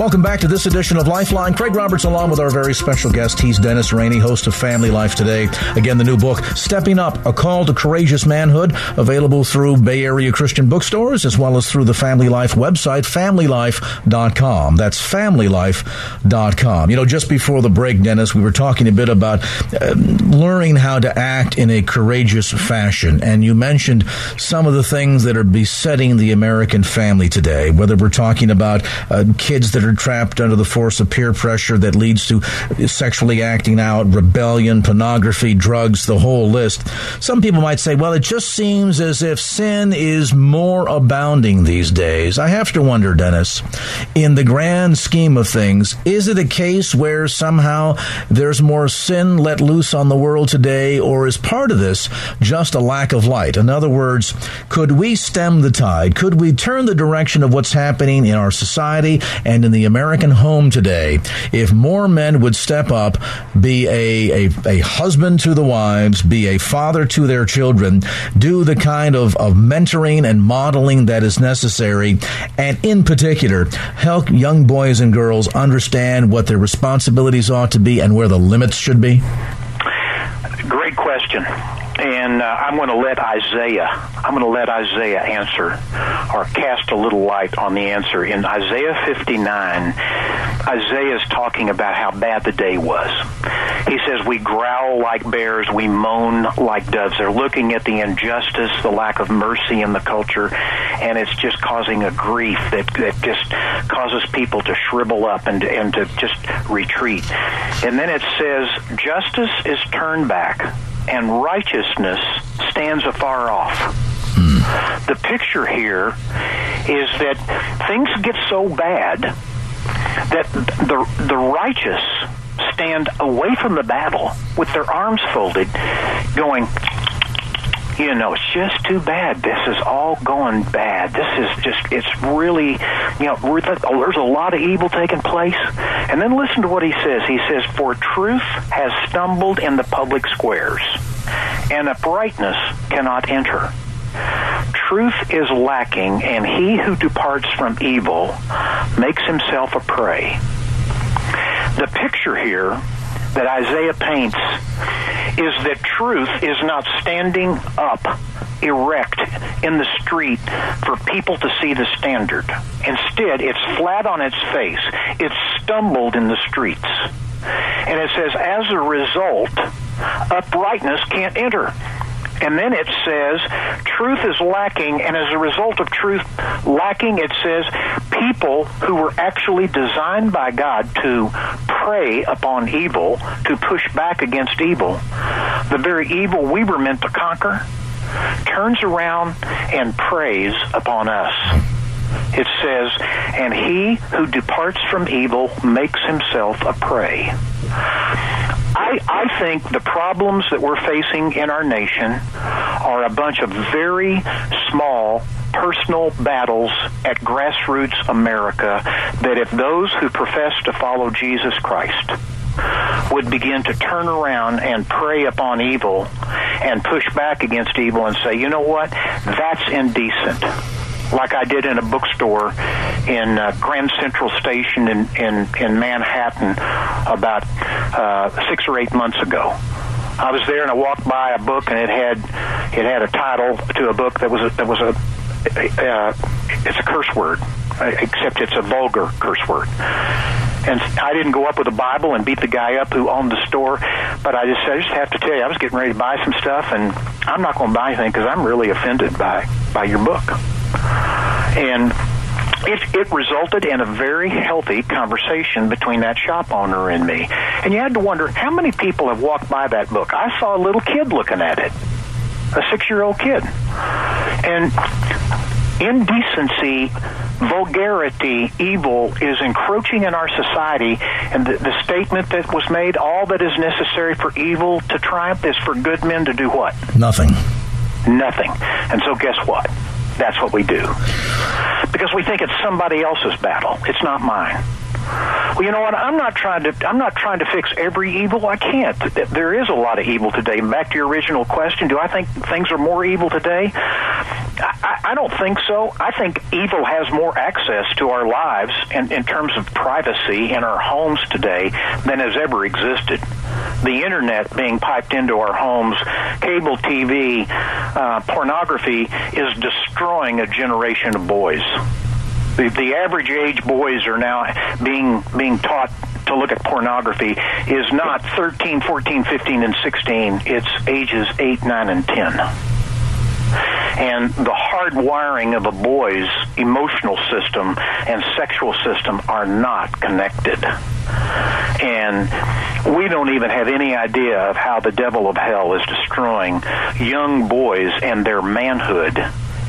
Welcome back to this edition of Lifeline. Craig Roberts, along with our very special guest, he's Dennis Rainey, host of Family Life Today. Again, the new book, Stepping Up, A Call to Courageous Manhood, available through Bay Area Christian bookstores as well as through the Family Life website, familylife.com. That's familylife.com. You know, just before the break, Dennis, we were talking a bit about uh, learning how to act in a courageous fashion. And you mentioned some of the things that are besetting the American family today, whether we're talking about uh, kids that are trapped under the force of peer pressure that leads to sexually acting out, rebellion, pornography, drugs, the whole list. Some people might say, well, it just seems as if sin is more abounding these days. I have to wonder, Dennis, in the grand scheme of things, is it a case where somehow there's more sin let loose on the world today, or is part of this just a lack of light? In other words, could we stem the tide? Could we turn the direction of what's happening in our society and in the American home today if more men would step up, be a, a, a husband to the wives, be a father to their children, do the kind of, of mentoring and modeling that is necessary, and in particular, help young boys and girls understand what their responsibilities ought to be and where the limits should be? Great question and uh, I'm going to let Isaiah. I'm going to let Isaiah answer or cast a little light on the answer in Isaiah 59. Isaiah is talking about how bad the day was. He says we growl like bears, we moan like doves. They're looking at the injustice, the lack of mercy in the culture, and it's just causing a grief that that just causes people to shrivel up and and to just retreat. And then it says justice is turned back and righteousness stands afar off. The picture here is that things get so bad that the the righteous stand away from the battle with their arms folded, going, you know, it's just too bad. This is all going bad. This is just, it's really, you know, there's a lot of evil taking place. And then listen to what he says. He says, For truth has stumbled in the public squares, and uprightness cannot enter. Truth is lacking, and he who departs from evil makes himself a prey. The picture here that Isaiah paints is that truth is not standing up erect in the street for people to see the standard. Instead, it's flat on its face. It's stumbled in the streets. And it says, as a result, uprightness can't enter. And then it says truth is lacking, and as a result of truth lacking, it says people who were actually designed by God to prey upon evil, to push back against evil, the very evil we were meant to conquer, turns around and preys upon us. It says, and he who departs from evil makes himself a prey. I, I think the problems that we're facing in our nation are a bunch of very small personal battles at grassroots America that if those who profess to follow Jesus Christ would begin to turn around and prey upon evil and push back against evil and say, you know what, that's indecent like I did in a bookstore in uh, Grand Central Station in in, in Manhattan about uh, six or eight months ago. I was there and I walked by a book and it had it had a title to a book that was a, that was a uh, it's a curse word, except it's a vulgar curse word. And I didn't go up with a Bible and beat the guy up who owned the store, but I just I just have to tell you I was getting ready to buy some stuff and I'm not going to buy anything because I'm really offended by by your book. And it, it resulted in a very healthy conversation between that shop owner and me. And you had to wonder how many people have walked by that book. I saw a little kid looking at it, a six year old kid. And indecency, vulgarity, evil is encroaching in our society, and the, the, statement that was made, all that is necessary for evil to triumph is for good men to do what? Nothing. Nothing. And so guess what? That's what we do. Because we think it's somebody else's battle. It's not mine. Well, you know what? I'm not trying to. I'm not trying to fix every evil. I can't. There is a lot of evil today. Back to your original question: Do I think things are more evil today? I, I don't think so. I think evil has more access to our lives and in terms of privacy in our homes today than has ever existed. The internet being piped into our homes, cable TV, uh, pornography is destroying a generation of boys the, the average age boys are now being being taught to look at pornography is not 13, 14, 15, and 16. It's ages 8, 9, and 10. And the hard wiring of a boy's emotional system and sexual system are not connected. And we don't even have any idea of how the devil of hell is destroying young boys and their manhood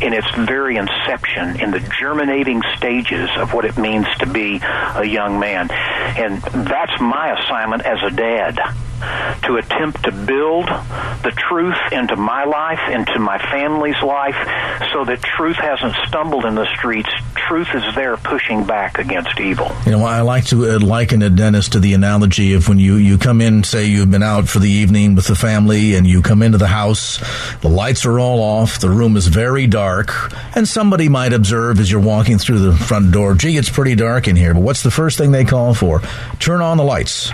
in its very inception, in the germinating stages of what it means to be a young man. And that's my assignment as a dad to attempt to build the truth into my life, into my family's life, so that truth hasn't stumbled in the streets. Truth is there pushing back against evil. You know, I like to uh, liken it, Dennis, to the analogy of when you, you come in, say you've been out for the evening with the family, and you come into the house, the lights are all off, the room is very dark, and somebody might observe as you're walking through the front door, gee, it's pretty dark in here, but what's the first thing they call for? Turn on the lights.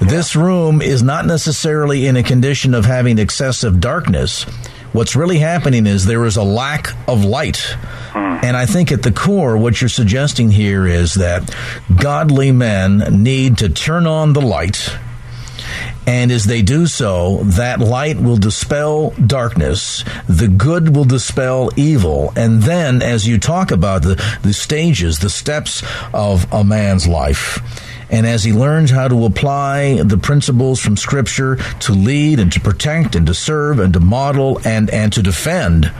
This room is not necessarily in a condition of having excessive darkness. What's really happening is there is a lack of light. And I think at the core, what you're suggesting here is that godly men need to turn on the light. And as they do so, that light will dispel darkness. The good will dispel evil. And then, as you talk about the, the stages, the steps of a man's life, and as he learns how to apply the principles from Scripture to lead and to protect and to serve and to model and, and to defend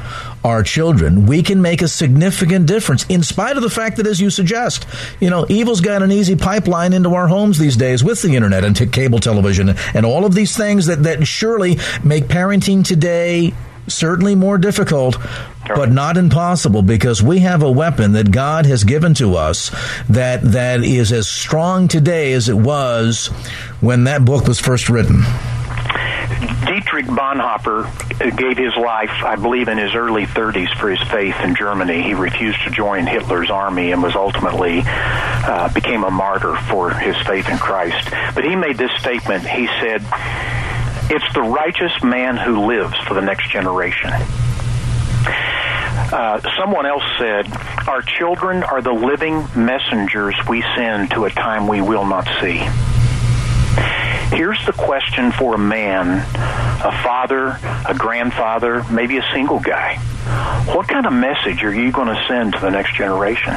our children, we can make a significant difference in spite of the fact that, as you suggest, you know, evil's got an easy pipeline into our homes these days with the internet and cable television and all of these things that, that surely make parenting today certainly more difficult, but not impossible because we have a weapon that God has given to us that that is as strong today as it was when that book was first written. Dietrich Bonhoeffer gave his life, I believe, in his early 30s for his faith in Germany. He refused to join Hitler's army and was ultimately uh, became a martyr for his faith in Christ. But he made this statement. He said, it's the righteous man who lives for the next generation. Uh, someone else said, Our children are the living messengers we send to a time we will not see. Here's the question for a man, a father, a grandfather, maybe a single guy. What kind of message are you going to send to the next generation?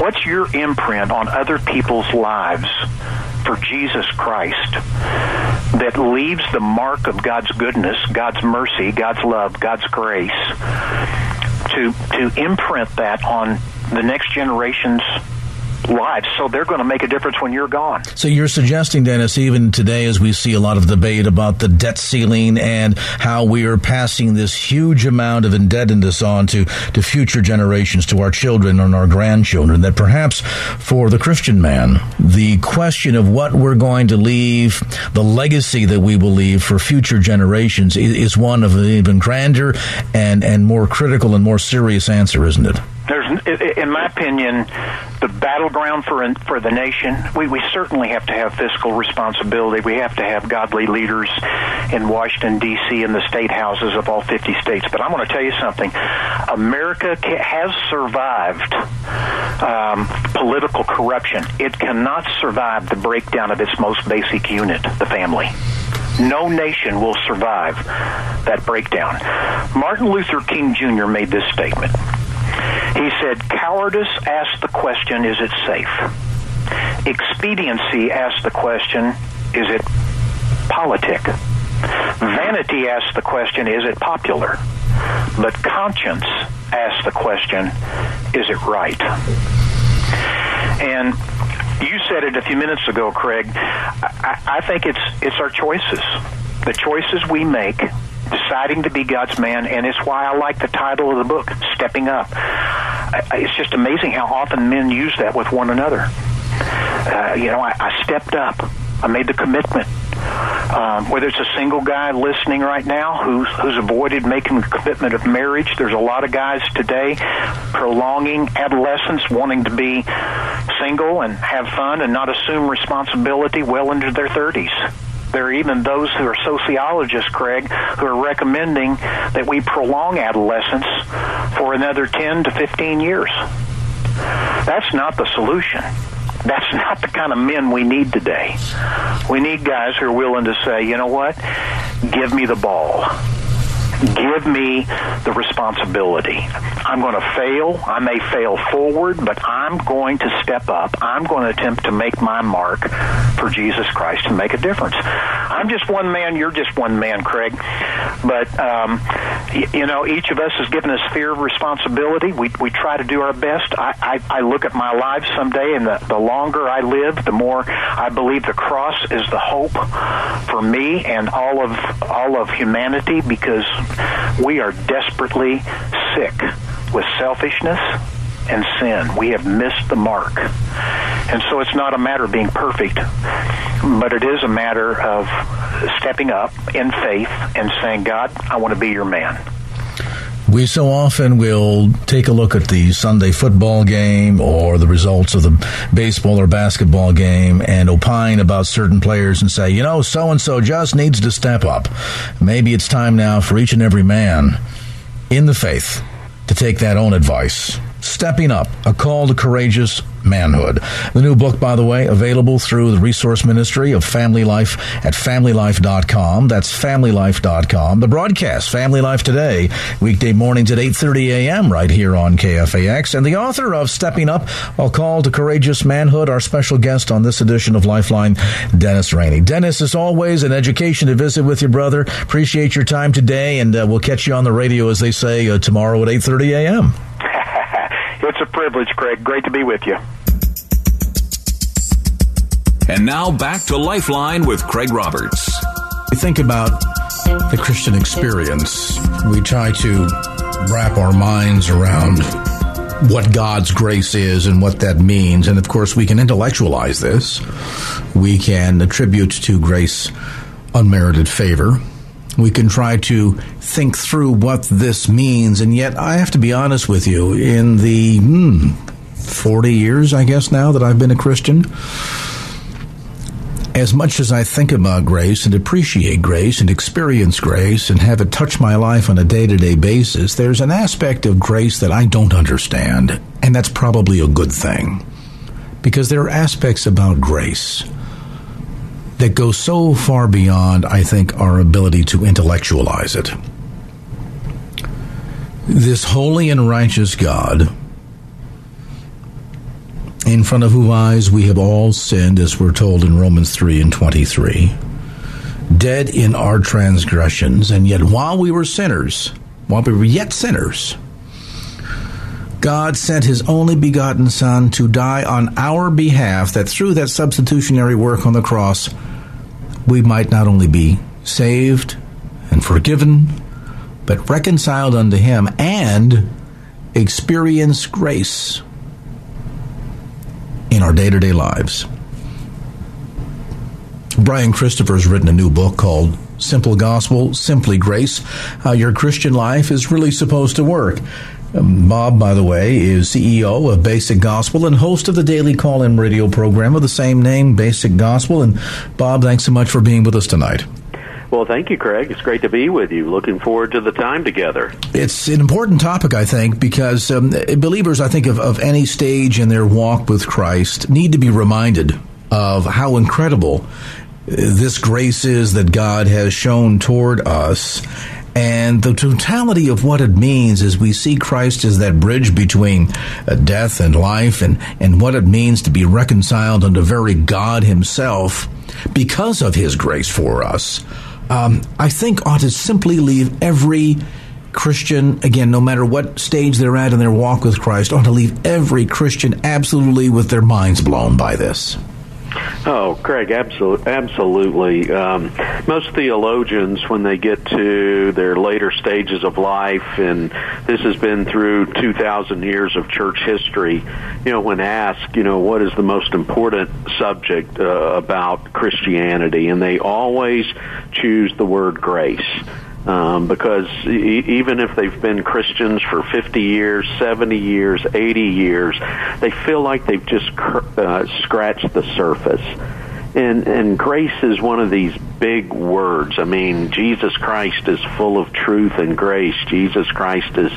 What's your imprint on other people's lives for Jesus Christ that leaves the mark of God's goodness, God's mercy, God's love, God's grace to to imprint that on the next generation's lives. So they're going to make a difference when you're gone. So you're suggesting, Dennis, even today, as we see a lot of debate about the debt ceiling and how we are passing this huge amount of indebtedness on to, to future generations, to our children and our grandchildren, that perhaps for the Christian man, the question of what we're going to leave, the legacy that we will leave for future generations is, one of an even grander and, and more critical and more serious answer, isn't it? There's, in my opinion, the battleground for for the nation. We we certainly have to have fiscal responsibility. We have to have godly leaders in Washington D.C. and the state houses of all 50 states. But I'm going to tell you something. America has survived um, political corruption. It cannot survive the breakdown of its most basic unit, the family. No nation will survive that breakdown. Martin Luther King Jr. made this statement. He said, Cowardice asks the question, is it safe? Expediency asks the question, is it politic? Vanity asks the question, is it popular? but conscience asks the question, is it right? And you said it a few minutes ago, Craig. I, I think it's it's our choices, the choices we make, deciding to be God's man, and it's why I like the title of the book, "Stepping Up." It's just amazing how often men use that with one another. Uh, you know, I, I stepped up. I made the commitment. Um, whether it's a single guy listening right now who's who's avoided making the commitment of marriage, there's a lot of guys today prolonging adolescence, wanting to be single and have fun and not assume responsibility well into their 30s. There are even those who are sociologists, Craig, who are recommending that we prolong adolescence for another 10 to 15 years. That's not the solution. That's not the kind of men we need today. We need guys who are willing to say, you know what? Give me the ball give me the responsibility. I'm going to fail. I may fail forward, but I'm going to step up. I'm going to attempt to make my mark for Jesus Christ and make a difference. I'm just one man. You're just one man, Craig. But, um, you know, each of us is given a sphere of responsibility. We, we try to do our best. I, I, I look at my life someday, and the, the longer I live, the more I believe the cross is the hope for me and all of all of humanity because we are desperately sick with selfishness and sin. We have missed the mark. And so it's not a matter of being perfect, but it is a matter of stepping up in faith and saying, God, I want to be your man. We so often will take a look at the Sunday football game or the results of the baseball or basketball game and opine about certain players and say, you know, so and so just needs to step up. Maybe it's time now for each and every man in the faith to take that own advice. Stepping Up, a call to courageous manhood. The new book, by the way, available through the resource ministry of Family Life at familylife.com. That's familylife.com. The broadcast, Family Life Today, weekday mornings at 8.30 a.m. right here on KFAX. And the author of Stepping Up, a call to courageous manhood, our special guest on this edition of Lifeline, Dennis Rainey. Dennis, as always, an education to visit with your brother. Appreciate your time today, and uh, we'll catch you on the radio, as they say, uh, tomorrow at 8.30 a.m. It's a privilege, Craig. Great to be with you. And now back to Lifeline with Craig Roberts. We think about the Christian experience. We try to wrap our minds around what God's grace is and what that means. And of course, we can intellectualize this. We can attribute to grace unmerited favor. We can try to think through what this means. And yet, I have to be honest with you, in the hmm, 40 years, I guess, now that I've been a Christian, as much as I think about grace and appreciate grace and experience grace and have it touch my life on a day to day basis, there's an aspect of grace that I don't understand. And that's probably a good thing. Because there are aspects about grace that go so far beyond, I think, our ability to intellectualize it. This holy and righteous God, in front of whose eyes we have all sinned, as we're told in Romans 3 and 23, dead in our transgressions, and yet while we were sinners, while we were yet sinners, God sent his only begotten Son to die on our behalf, that through that substitutionary work on the cross, we might not only be saved and forgiven, but reconciled unto Him and experience grace in our day to day lives. Brian Christopher has written a new book called Simple Gospel, Simply Grace How Your Christian Life is Really Supposed to Work. Bob, by the way, is CEO of Basic Gospel and host of the daily call in radio program of the same name, Basic Gospel. And Bob, thanks so much for being with us tonight. Well, thank you, Craig. It's great to be with you. Looking forward to the time together. It's an important topic, I think, because um, believers, I think, of, of any stage in their walk with Christ need to be reminded of how incredible this grace is that God has shown toward us and the totality of what it means is we see Christ as that bridge between uh, death and life and, and what it means to be reconciled unto very God Himself because of His grace for us, um, I think ought to simply leave every Christian, again, no matter what stage they're at in their walk with Christ, ought to leave every Christian absolutely with their minds blown by this? Oh, Craig, absolutely. absolutely. Um, most theologians, when they get to their later stages of life, and this has been through 2,000 years of church history, you know, when asked, you know, what is the most important subject uh, about Christianity, and they always choose the word grace um, because e- even if they've been Christians for 50 years, 70 years, 80 years, they feel like they've just cr- uh, scratched the surface. And, and grace is one of these big words. I mean, Jesus Christ is full of truth and grace. Jesus Christ is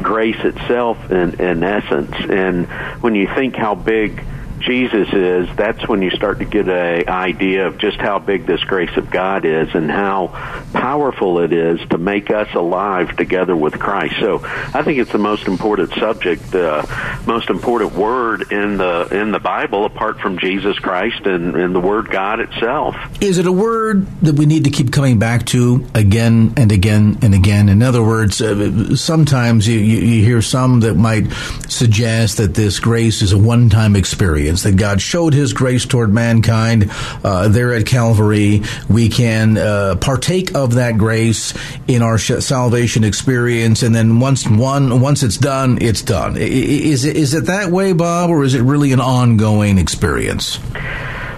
grace itself in, in essence. And when you think how big Jesus is, that's when you start to get an idea of just how big this grace of God is and how powerful it is to make us alive together with Christ. So I think it's the most important subject, uh, most important word in the in the Bible, apart from Jesus Christ and, and the Word God itself. Is it a word that we need to keep coming back to again and again and again? In other words, uh, sometimes you, you, you hear some that might suggest that this grace is a one-time experience that God showed His grace toward mankind uh, there at Calvary. We can uh, partake of that grace in our salvation experience, and then once one once it's done, it's done. Is it is it that way, Bob, or is it really an ongoing experience?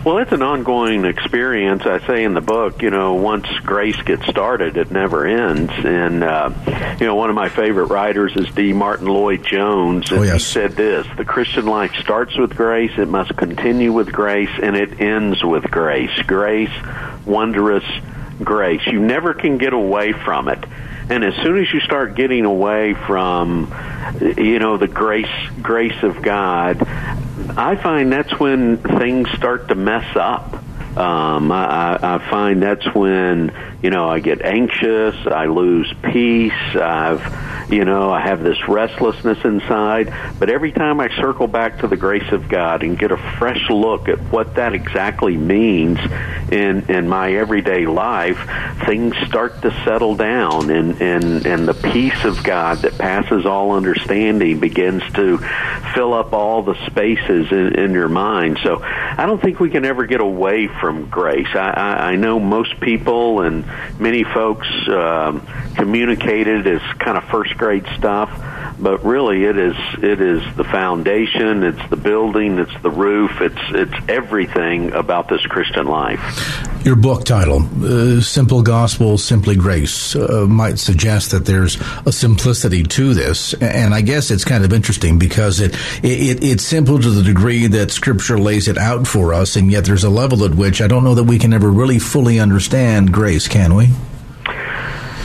Well, it's an ongoing experience. I say in the book, you know, once grace gets started, it never ends. And, uh, you know, one of my favorite writers is D. Martyn Lloyd-Jones. And oh, yes. he said this The Christian life starts with grace, it must continue with grace, and it ends with grace. Grace, wondrous grace. You never can get away from it. And as soon as you start getting away from, you know, the grace grace of God, I find that's when things start to mess up. Um, I, I find that's when you know I get anxious, I lose peace, I've you know I have this restlessness inside. But every time I circle back to the grace of God and get a fresh look at what that exactly means in in my everyday life, things start to settle down, and and and the peace of God that passes all understanding begins to fill up all the spaces in, in your mind. So I don't think we can ever get away from grace. I, I, I know most people and many folks um, communicate it as kind of first grade stuff, but really it is it is the foundation, it's the building, it's the roof, it's it's everything about this Christian life. Your book title, uh, "Simple Gospel, Simply Grace," uh, might suggest that there's a simplicity to this, and I guess it's kind of interesting because it, it it's simple to the degree that Scripture lays it out for us, and yet there's a level at which I don't know that we can ever really fully understand grace, can we?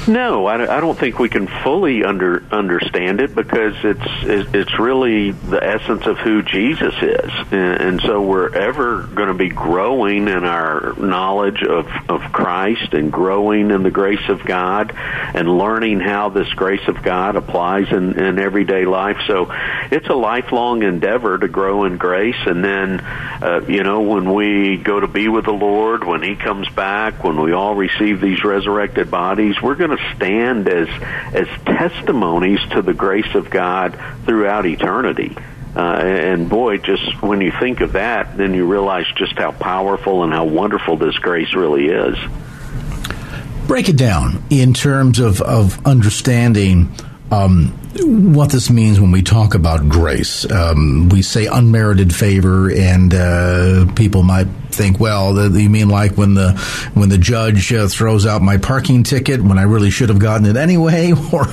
No, I, I don't think we can fully under understand it because it's it's really the essence of who Jesus is, and, and so we're ever going to be growing in our knowledge of of Christ and growing in the grace of God and learning how this grace of God applies in, in everyday life. So it's a lifelong endeavor to grow in grace, and then uh, you know when we go to be with the Lord, when He comes back, when we all receive these resurrected bodies, we're going stand as as testimonies to the grace of God throughout eternity. Uh, and boy, just when you think of that, then you realize just how powerful and how wonderful this grace really is. Break it down in terms of, of understanding um, what this means when we talk about grace. Um, we say unmerited favor, and uh, people might think, well, the, you mean like when the when the judge uh, throws out my parking ticket when I really should have gotten it anyway? Or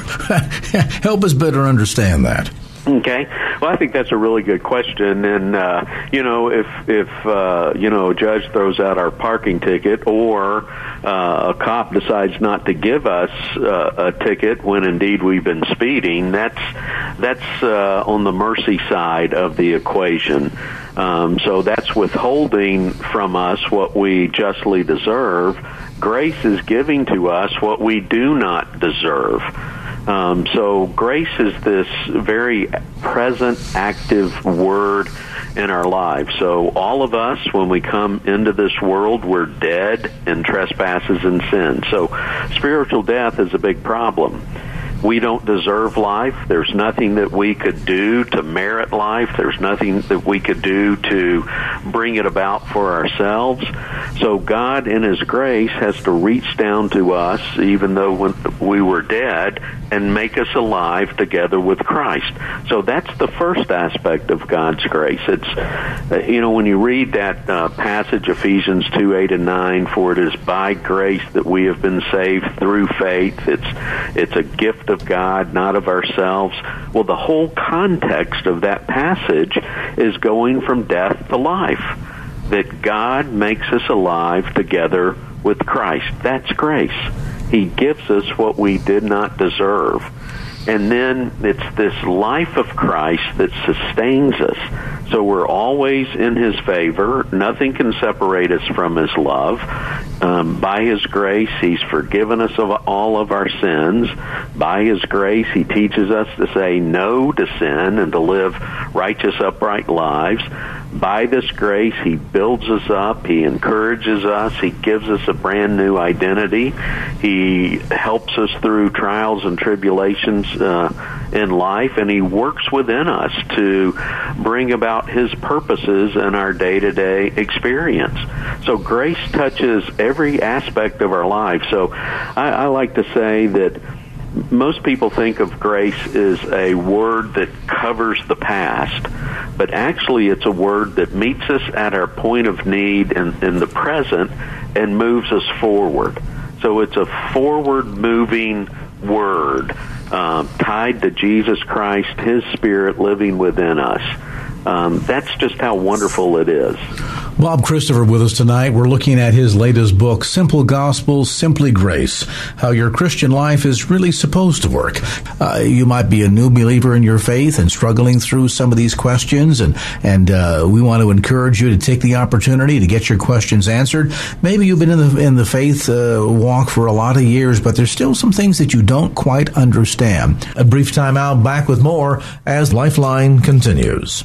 help us better understand that. Okay. Well, I think that's a really good question, and uh, you know, if if uh, you know a judge throws out our parking ticket, or uh, a cop decides not to give us uh, a ticket when indeed we've been speeding, that's that's uh, on the mercy side of the equation. Um, so that's withholding from us what we justly deserve. Grace is giving to us what we do not deserve. Um, so grace is this very present, active word in our lives. So all of us, when we come into this world, we're dead in trespasses and sins. So spiritual death is a big problem. We don't deserve life. There's nothing that we could do to merit life. There's nothing that we could do to bring it about for ourselves. So God, in His grace, has to reach down to us, even though we were dead, and make us alive together with Christ. So that's the first aspect of God's grace. It's, you know, when you read that uh, passage, Ephesians 2, 8 and 9, for it is by grace that we have been saved through faith. It's, it's a gift of God, not of ourselves. Well, the whole context of that passage is going from death to life. That God makes us alive together with Christ. That's grace. He gives us what we did not deserve. And then it's this life of Christ that sustains us. So we're always in His favor. Nothing can separate us from His love. Um, by His grace, He's forgiven us of all of our sins. By His grace, He teaches us to say no to sin and to live righteous, upright lives. By this grace, He builds us up. He encourages us. He gives us a brand new identity. He helps us through trials and tribulations uh, in life, and He works within us to bring about His purposes in our day to day experience. So grace touches every aspect of our life. So I, I like to say that most people think of grace as a word that covers the past, but actually it's a word that meets us at our point of need in, in the present and moves us forward. So it's a forward moving word uh, tied to Jesus Christ, His Spirit living within us. Um, that's just how wonderful it is. Bob Christopher with us tonight. We're looking at his latest book, Simple Gospel, Simply Grace How Your Christian Life is Really Supposed to Work. Uh, you might be a new believer in your faith and struggling through some of these questions, and, and uh, we want to encourage you to take the opportunity to get your questions answered. Maybe you've been in the, in the faith uh, walk for a lot of years, but there's still some things that you don't quite understand. A brief time out, back with more as Lifeline continues.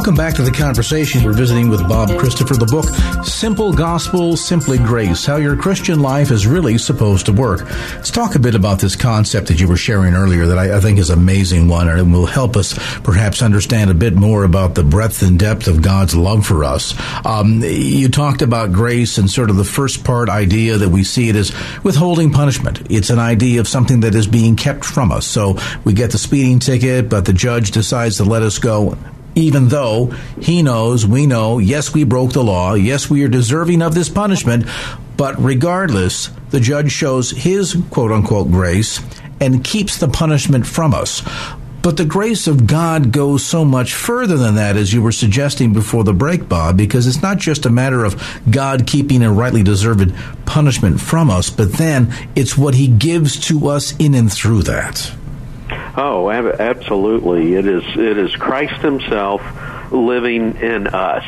Welcome back to the conversation. We're visiting with Bob Christopher. The book, Simple Gospel, Simply Grace How Your Christian Life is Really Supposed to Work. Let's talk a bit about this concept that you were sharing earlier that I, I think is an amazing one and will help us perhaps understand a bit more about the breadth and depth of God's love for us. Um, you talked about grace and sort of the first part idea that we see it as withholding punishment. It's an idea of something that is being kept from us. So we get the speeding ticket, but the judge decides to let us go even though he knows, we know, yes, we broke the law, yes, we are deserving of this punishment, but regardless, the judge shows his quote unquote grace and keeps the punishment from us. But the grace of God goes so much further than that, as you were suggesting before the break, Bob, because it's not just a matter of God keeping a rightly deserved punishment from us, but then it's what He gives to us in and through that. Oh, absolutely! It is. It is Christ Himself living in us.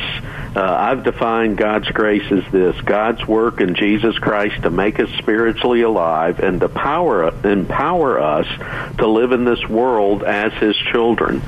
Uh, I've defined God's grace as this: God's work in Jesus Christ to make us spiritually alive and to power empower us to live in this world as His children.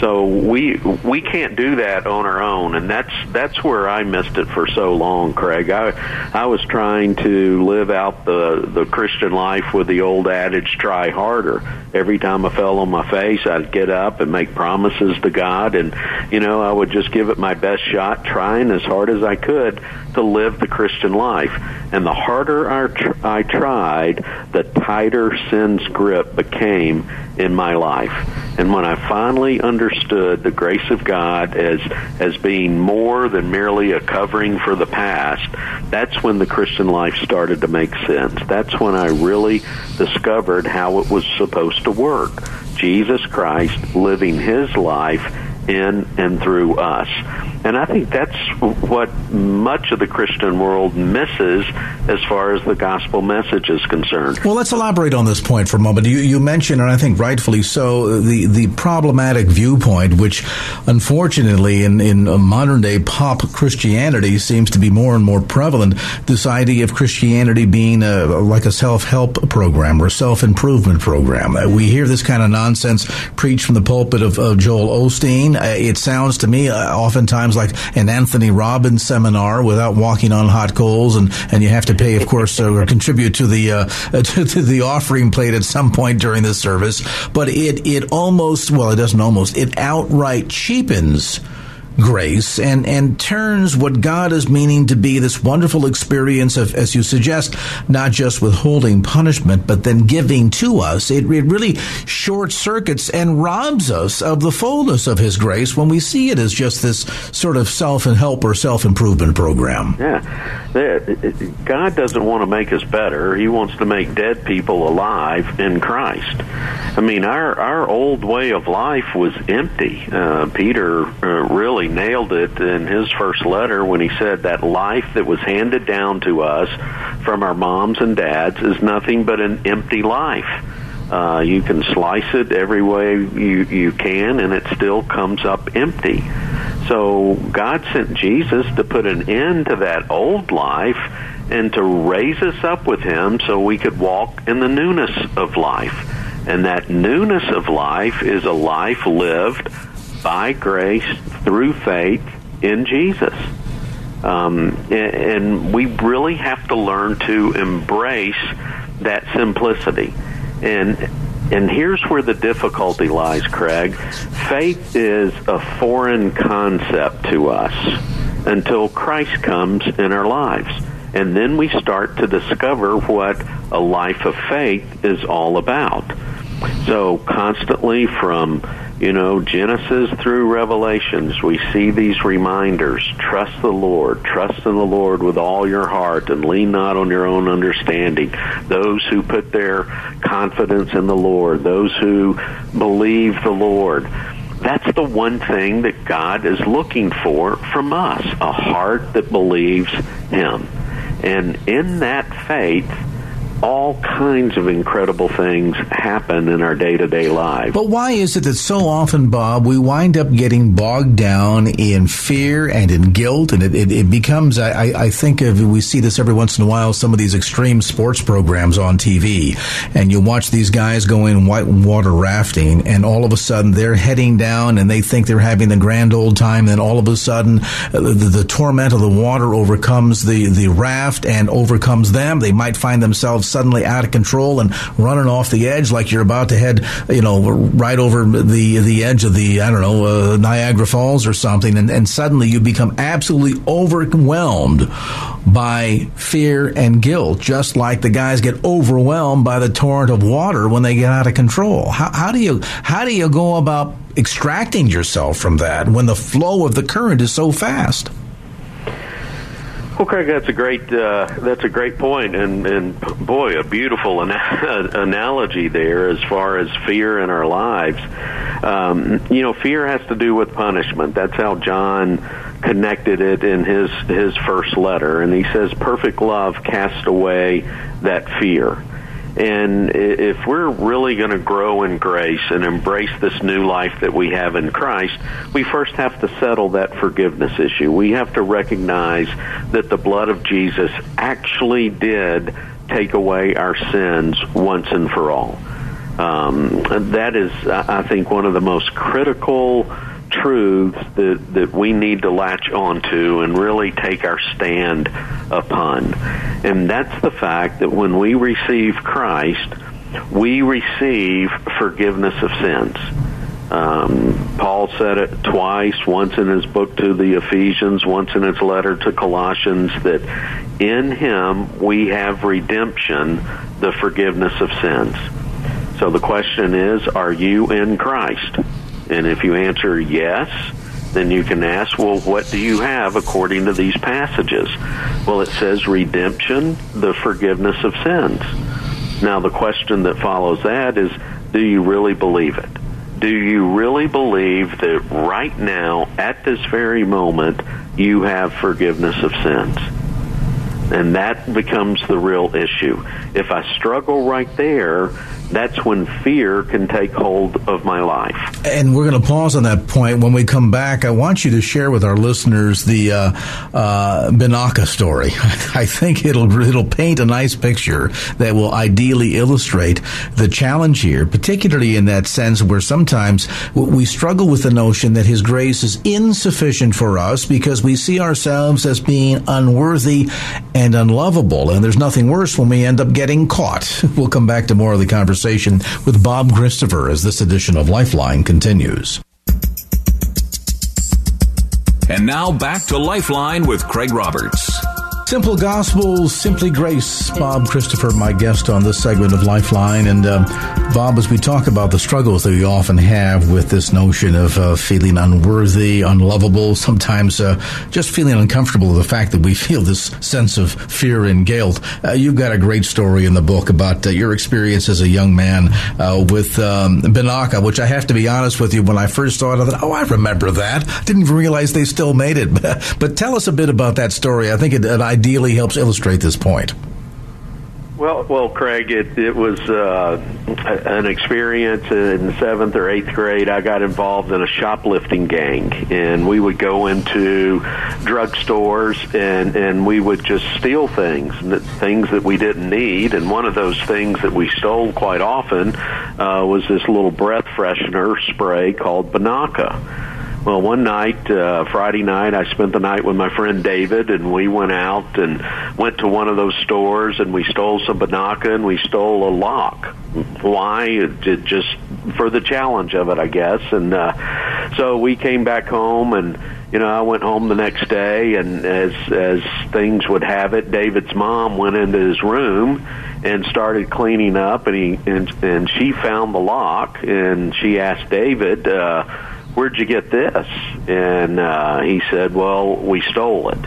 So we we can't do that on our own, and that's that's where I missed it for so long, Craig. I I was trying to live out the the Christian life with the old adage, "Try harder." Every time I fell on my face, I'd get up and make promises to God, and you know I would just give it my best shot, trying as hard as I could to live the Christian life. And the harder I, tr- I tried, the tighter sin's grip became in my life. And when I finally understood the grace of God as as being more than merely a covering for the past, that's when the Christian life started to make sense. That's when I really discovered how it was supposed to work. Jesus Christ living his life in and through us. And I think that's what much of the Christian world misses as far as the gospel message is concerned. Well, let's elaborate on this point for a moment. You, you mentioned, and I think rightfully so, the, the problematic viewpoint, which unfortunately in, in modern day pop Christianity seems to be more and more prevalent. This idea of Christianity being a, like a self help program or self improvement program. Uh, we hear this kind of nonsense preached from the pulpit of, of Joel Osteen. Uh, it sounds to me uh, like an Anthony Robbins seminar seminar without walking on hot coals, and, and you have to pay, of course, uh, or contribute to the uh, to, to, the offering plate at some point during the service. But it it almost well, it doesn't almost it outright cheapens grace and, and turns what God is meaning to be this wonderful experience of, as you suggest, not just withholding punishment, but then giving to us. It, it really short circuits and robs us of the fullness of His grace when we see it as just this sort of self and help or self improvement program. Yeah. God doesn't want to make us better. He wants to make dead people alive in Christ. I mean, our, our old way of life was empty. Uh, Peter uh, really really nailed it in his first letter when he said that life that was handed down to us from our moms and dads is nothing but an empty life. Uh, you can slice it every way you, you can, and it still comes up empty. So God sent Jesus to put an end to that old life and to raise us up with Him so we could walk in the newness of life. And that newness of life is a life lived by grace through faith in Jesus. Um, and we really have to learn to embrace that simplicity. And and here's where the difficulty lies, Craig. Faith is a foreign concept to us until Christ comes in our lives. And then we start to discover what a life of faith is all about. So, constantly from you know, Genesis through Revelations, we see these reminders. Trust the Lord. Trust in the Lord with all your heart and lean not on your own understanding. Those who put their confidence in the Lord, those who believe the Lord. That's the one thing that God is looking for from us, a heart that believes Him. And in that faith, all kinds of incredible things happen in our day to day lives. But why is it that so often, Bob, we wind up getting bogged down in fear and in guilt? And it, it, it becomes, I, I, think of, we see this every once in a while, some of these extreme sports programs on TV. And you watch these guys going whitewater rafting, and all of a sudden they're heading down and they think they're having the grand old time. Then all of a sudden, uh, the, the torment of the water overcomes the, the raft and overcomes them. They might find themselves suddenly out of control and running off the edge like you're about to head, you know, right over the the edge of the I don't know uh, Niagara Falls or something, and, and suddenly you become absolutely overwhelmed by fear and guilt, just like the guys get overwhelmed by the torrent of water when they get out of control. How, how do you how do you go about extracting yourself from that when the flow of the current is so fast? Well, Craig, that's a great uh, that's a great point, and and boy, a beautiful ana- analogy there as far as fear in our lives. Um, you know, fear has to do with punishment. That's how John connected it in his his first letter, and he says, "Perfect love casts away that fear." And if we're really going to grow in grace and embrace this new life that we have in Christ, we first have to settle that forgiveness issue. We have to recognize that the blood of Jesus actually did take away our sins once and for all. Um, that is, I think, one of the most critical truths that, that we need to latch onto and really take our stand upon. And that's the fact that when we receive Christ, we receive forgiveness of sins. Um, Paul said it twice, once in his book to the Ephesians, once in his letter to Colossians, that in him we have redemption, the forgiveness of sins. So the question is, are you in Christ? And if you answer yes, then you can ask, well, what do you have according to these passages? Well, it says redemption, the forgiveness of sins. Now, the question that follows that is, do you really believe it? Do you really believe that right now, at this very moment, you have forgiveness of sins? And that becomes the real issue. If I struggle right there, that's when fear can take hold of my life. And we're going to pause on that point. When we come back, I want you to share with our listeners the uh, uh, story. I think it'll it'll paint a nice picture that will ideally illustrate the challenge here, particularly in that sense where sometimes we struggle with the notion that His grace is insufficient for us because we see ourselves as being unworthy and unlovable. And there's nothing worse when we end up getting caught. We'll come back to more of the conversation conversation with Bob Christopher as this edition of Lifeline continues. And now back to Lifeline with Craig Roberts. Simple Gospel, Simply Grace. Bob Christopher, my guest on this segment of Lifeline. And uh, Bob, as we talk about the struggles that we often have with this notion of uh, feeling unworthy, unlovable, sometimes uh, just feeling uncomfortable with the fact that we feel this sense of fear and guilt, uh, you've got a great story in the book about uh, your experience as a young man uh, with um, Binaca, which I have to be honest with you, when I first saw it, I thought, oh, I remember that. Didn't even realize they still made it. but tell us a bit about that story. I think it, it ideally helps illustrate this point. Well, well, Craig, it it was uh, an experience in seventh or eighth grade. I got involved in a shoplifting gang, and we would go into drugstores and and we would just steal things, things that we didn't need. And one of those things that we stole quite often uh, was this little breath freshener spray called Binaca well, one night, uh, Friday night, I spent the night with my friend David, and we went out and went to one of those stores, and we stole some Binaca, and we stole a lock. Why? It, just for the challenge of it, I guess. And uh, so we came back home, and you know, I went home the next day, and as as things would have it, David's mom went into his room and started cleaning up, and he and and she found the lock, and she asked David. uh where'd you get this? And uh, he said, well, we stole it.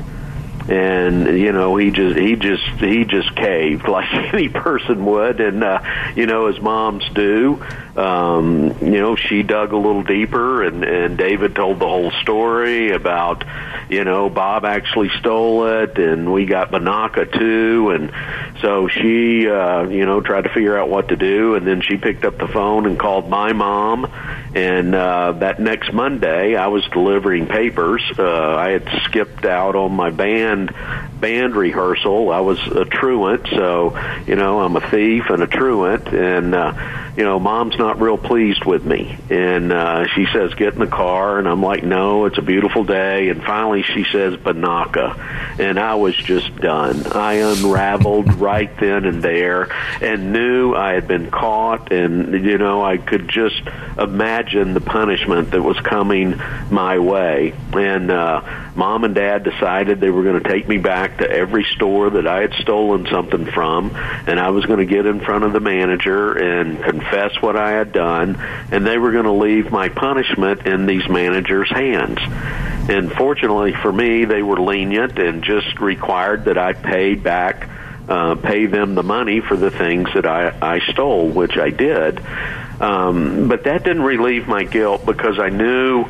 And you know he just he just he just caved like any person would, and uh, you know as moms do. Um, you know she dug a little deeper, and and David told the whole story about you know Bob actually stole it, and we got Binaca too, and so she uh, you know tried to figure out what to do, and then she picked up the phone and called my mom, and uh, that next Monday, I was delivering papers. Uh, I had skipped out on my band band rehearsal. I was a truant, so you know I'm a thief and a truant, and uh, you know mom's not real pleased with me. And uh, she says, "Get in the car," and I'm like, "No, it's a beautiful day." And finally, she says, "Binaca," and I was just done. I unraveled right then and there, and knew I had been caught, and you know I could just imagine the punishment that was coming my way. And uh, mom and dad decided they were going to take me back to every store that I had stolen something from, and I was going to get in front of the manager and confess what I had done, and they were going to leave my punishment in these managers' hands. And fortunately for me, they were lenient and just required that I paid back uh, pay them the money for the things that I, I stole, which I did. Um, but that didn't relieve my guilt because I knew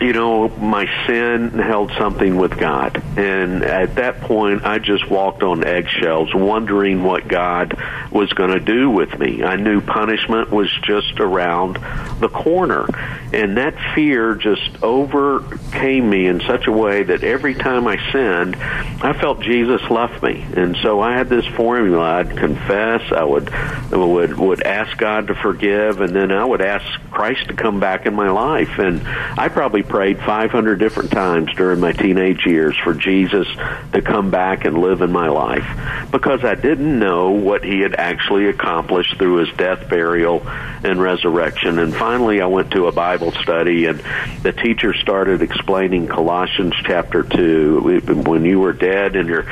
you know, my sin held something with God. And at that point, I just walked on eggshells, wondering what God was going to do with me. I knew punishment was just around the corner. And that fear just overcame me in such a way that every time I sinned, I felt Jesus left me. And so I had this formula. I'd confess, I would, would, would ask God to forgive, and then I would ask Christ to come back in my life. And I probably prayed 500 different times during my teenage years for Jesus to come back and live in my life because I didn't know what he had actually accomplished through his death, burial, and resurrection. And finally, I went to a Bible study, and the teacher started explaining Colossians chapter 2. When you were dead in your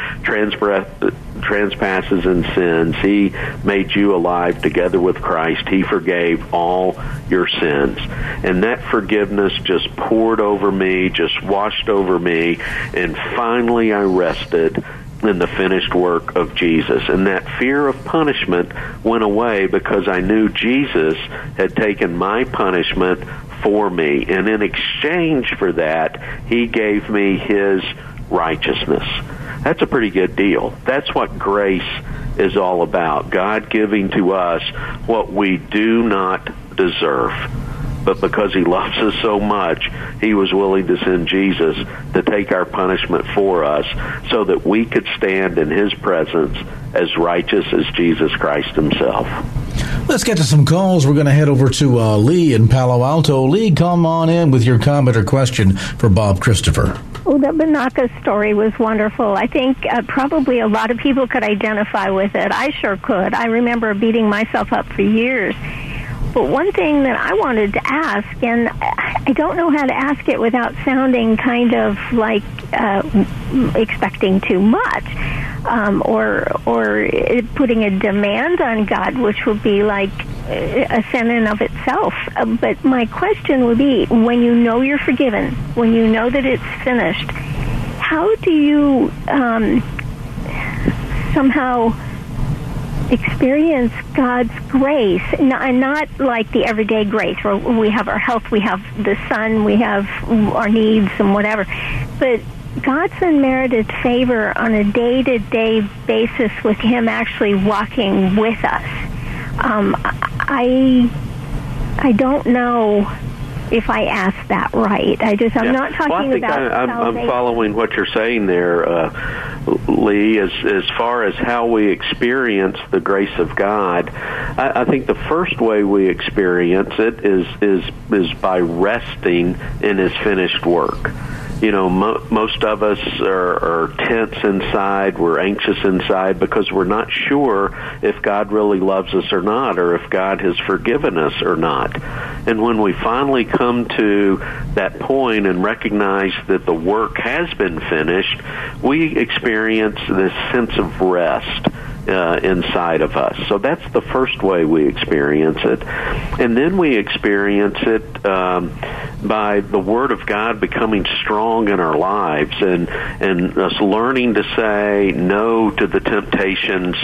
trespasses and sins, he made you alive together with Christ. He forgave all your sins. And that forgiveness just poured poured over me, just washed over me, and finally I rested in the finished work of Jesus. And that fear of punishment went away because I knew Jesus had taken my punishment for me. And in exchange for that, he gave me his righteousness. That's a pretty good deal. That's what grace is all about. God giving to us what we do not deserve. But because he loves us so much, he was willing to send Jesus to take our punishment for us so that we could stand in his presence as righteous as Jesus Christ himself. Let's get to some calls. We're going to head over to uh, Lee in Palo Alto. Lee, come on in with your comment or question for Bob Christopher. Oh, the Binaca story was wonderful. I think uh, probably a lot of people could identify with it. I sure could. I remember beating myself up for years. But one thing that I wanted to ask, and I don't know how to ask it without sounding kind of like uh, expecting too much, um, or or putting a demand on God, which would be like a sin in of itself. Uh, but my question would be: when you know you're forgiven, when you know that it's finished, how do you um, somehow experience God's grace, and not like the everyday grace where we have our health, we have the sun, we have our needs and whatever, but God's unmerited favor on a day to day basis with Him actually walking with us. Um, I I don't know if I asked that right. I just I'm yeah. not talking well, I think about. I, I'm, I'm following what you're saying there, uh, Lee. As as far as how we experience the grace of God, I, I think the first way we experience it is is is by resting in His finished work you know, mo- most of us are, are tense inside. We're anxious inside because we're not sure if God really loves us or not, or if God has forgiven us or not. And when we finally come to that point and recognize that the work has been finished, we experience this sense of rest uh, inside of us. So that's the first way we experience it. And then we experience it um, by the Word of God becoming strong in our lives and, and us learning to say no to the temptations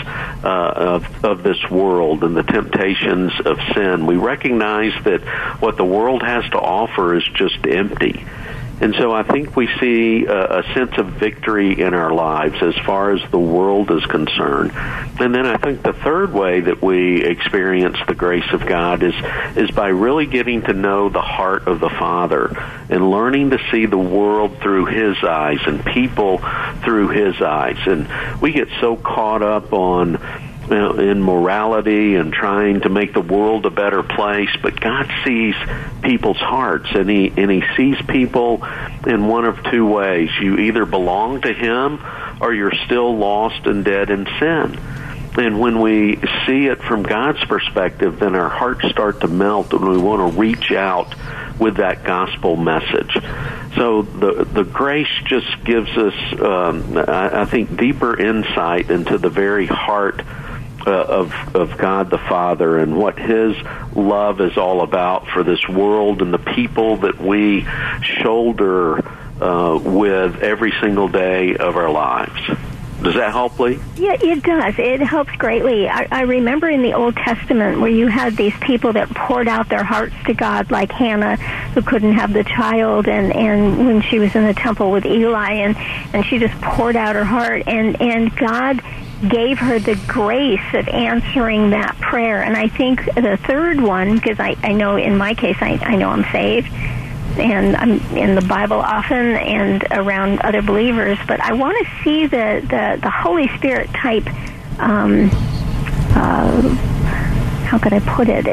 uh, of, of this world and the temptations of sin. We recognize that what the world has to offer is just empty and so I think we see a, a, sense of victory in our lives as far as the world is concerned. And then I think the third way that we experience the grace of God is is by really getting to know the heart of the Father and learning to see the world through his eyes and people through his eyes. And we get so caught up on in morality and trying to make the world a better place, but God sees people's hearts and he and he sees people in one of two ways. You either belong to him or you're still lost and dead in sin. And when we see it from God's perspective, then our hearts start to melt and we want to reach out with that gospel message. So the the grace just gives us, um, I, I think, deeper insight into the very heart uh, of of God the Father and what His love is all about for this world and the people that we shoulder uh, with every single day of our lives. Does that help, Lee? Yeah, it does. It helps greatly. I, I remember in the Old Testament where you had these people that poured out their hearts to God, like Hannah, who couldn't have the child, and and when she was in the temple with Eli, and and she just poured out her heart, and and God gave her the grace of answering that prayer. And I think the third one, because I, I know in my case, I, I know I'm saved and I'm in the Bible often and around other believers, but I want to see the, the, the Holy Spirit type, um, uh, how could I put it,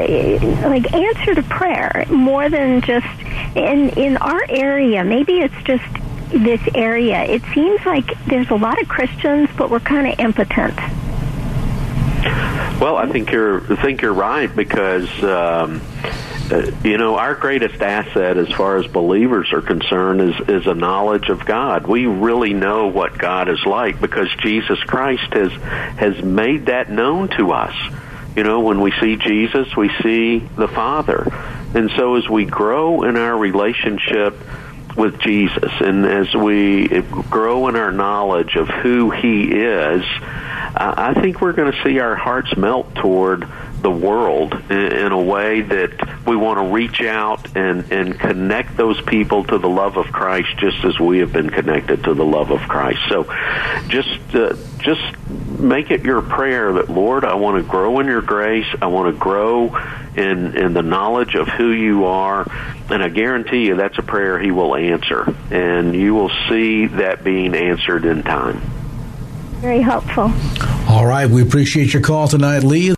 like answer to prayer more than just in, in our area. Maybe it's just this area. It seems like there's a lot of Christians, but we're kind of impotent. Well, I think you're I think you're right because um, uh, you know our greatest asset as far as believers are concerned is is a knowledge of God. We really know what God is like because Jesus Christ has has made that known to us. You know, when we see Jesus, we see the Father. And so as we grow in our relationship with Jesus. And as we grow in our knowledge of who He is, I think we're going to see our hearts melt toward the world in, in a way that we want to reach out and, and connect those people to the love of Christ just as we have been connected to the love of Christ. So just uh, just make it your prayer that Lord, I want to grow in your grace. I want to grow in in the knowledge of who you are, and I guarantee you that's a prayer he will answer, and you will see that being answered in time. Very helpful. All right, we appreciate your call tonight, Lee.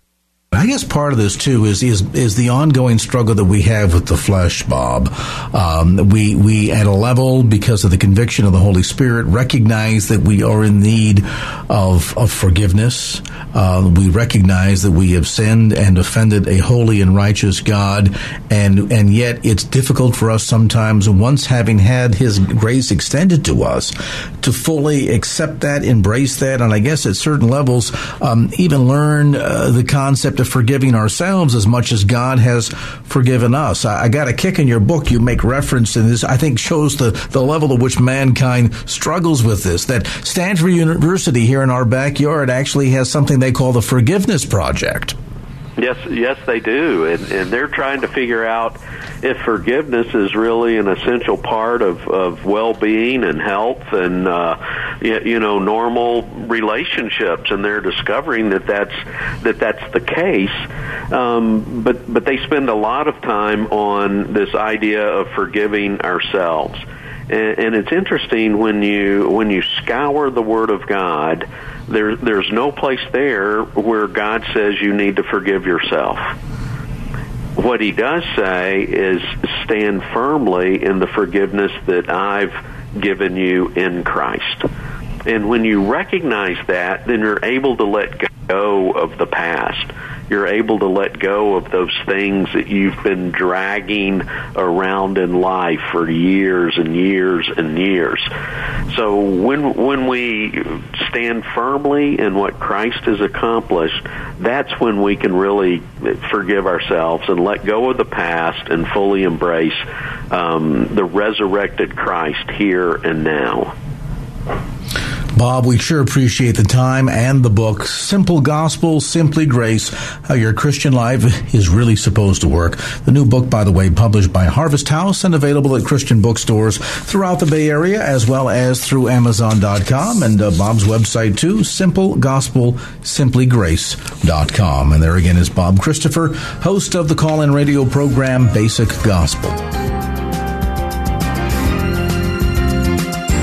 I guess part of this too is is is the ongoing struggle that we have with the flesh, Bob. Um, we we at a level because of the conviction of the Holy Spirit recognize that we are in need of of forgiveness. Uh, we recognize that we have sinned and offended a holy and righteous God, and and yet it's difficult for us sometimes. Once having had His grace extended to us, to fully accept that, embrace that, and I guess at certain levels, um, even learn uh, the concept of forgiving ourselves as much as God has forgiven us. I, I, got a kick in your book. You make reference, and this I think shows the, the level at which mankind struggles with this. That Stanford University here in our backyard actually has something they call the Forgiveness Project. Yes, yes, they do, and and they're trying to figure out if forgiveness is really an essential part of of well being and health and uh, you know normal relationships, and they're discovering that that's that that's the case. Um, but but they spend a lot of time on this idea of forgiving ourselves. And, and it's interesting when you when you scour the Word of God, there there's no place there where God says you need to forgive yourself. What He does say is stand firmly in the forgiveness that I've given you in Christ. And when you recognize that, then you're able to let go of the past you're able to let go of those things that you've been dragging around in life for years and years and years. So when when we stand firmly in what Christ has accomplished, that's when we can really forgive ourselves and let go of the past and fully embrace um, the resurrected Christ here and now. Bob, we sure appreciate the time and the book, Simple Gospel, Simply Grace, How Your Christian Life is Really Supposed to Work. The new book, by the way, published by Harvest House and available at Christian bookstores throughout the Bay Area as well as through Amazon.com and uh, Bob's website too, simplegospelsimplygrace.com. And there again is Bob Christopher, host of the call-in radio program Basic Gospel.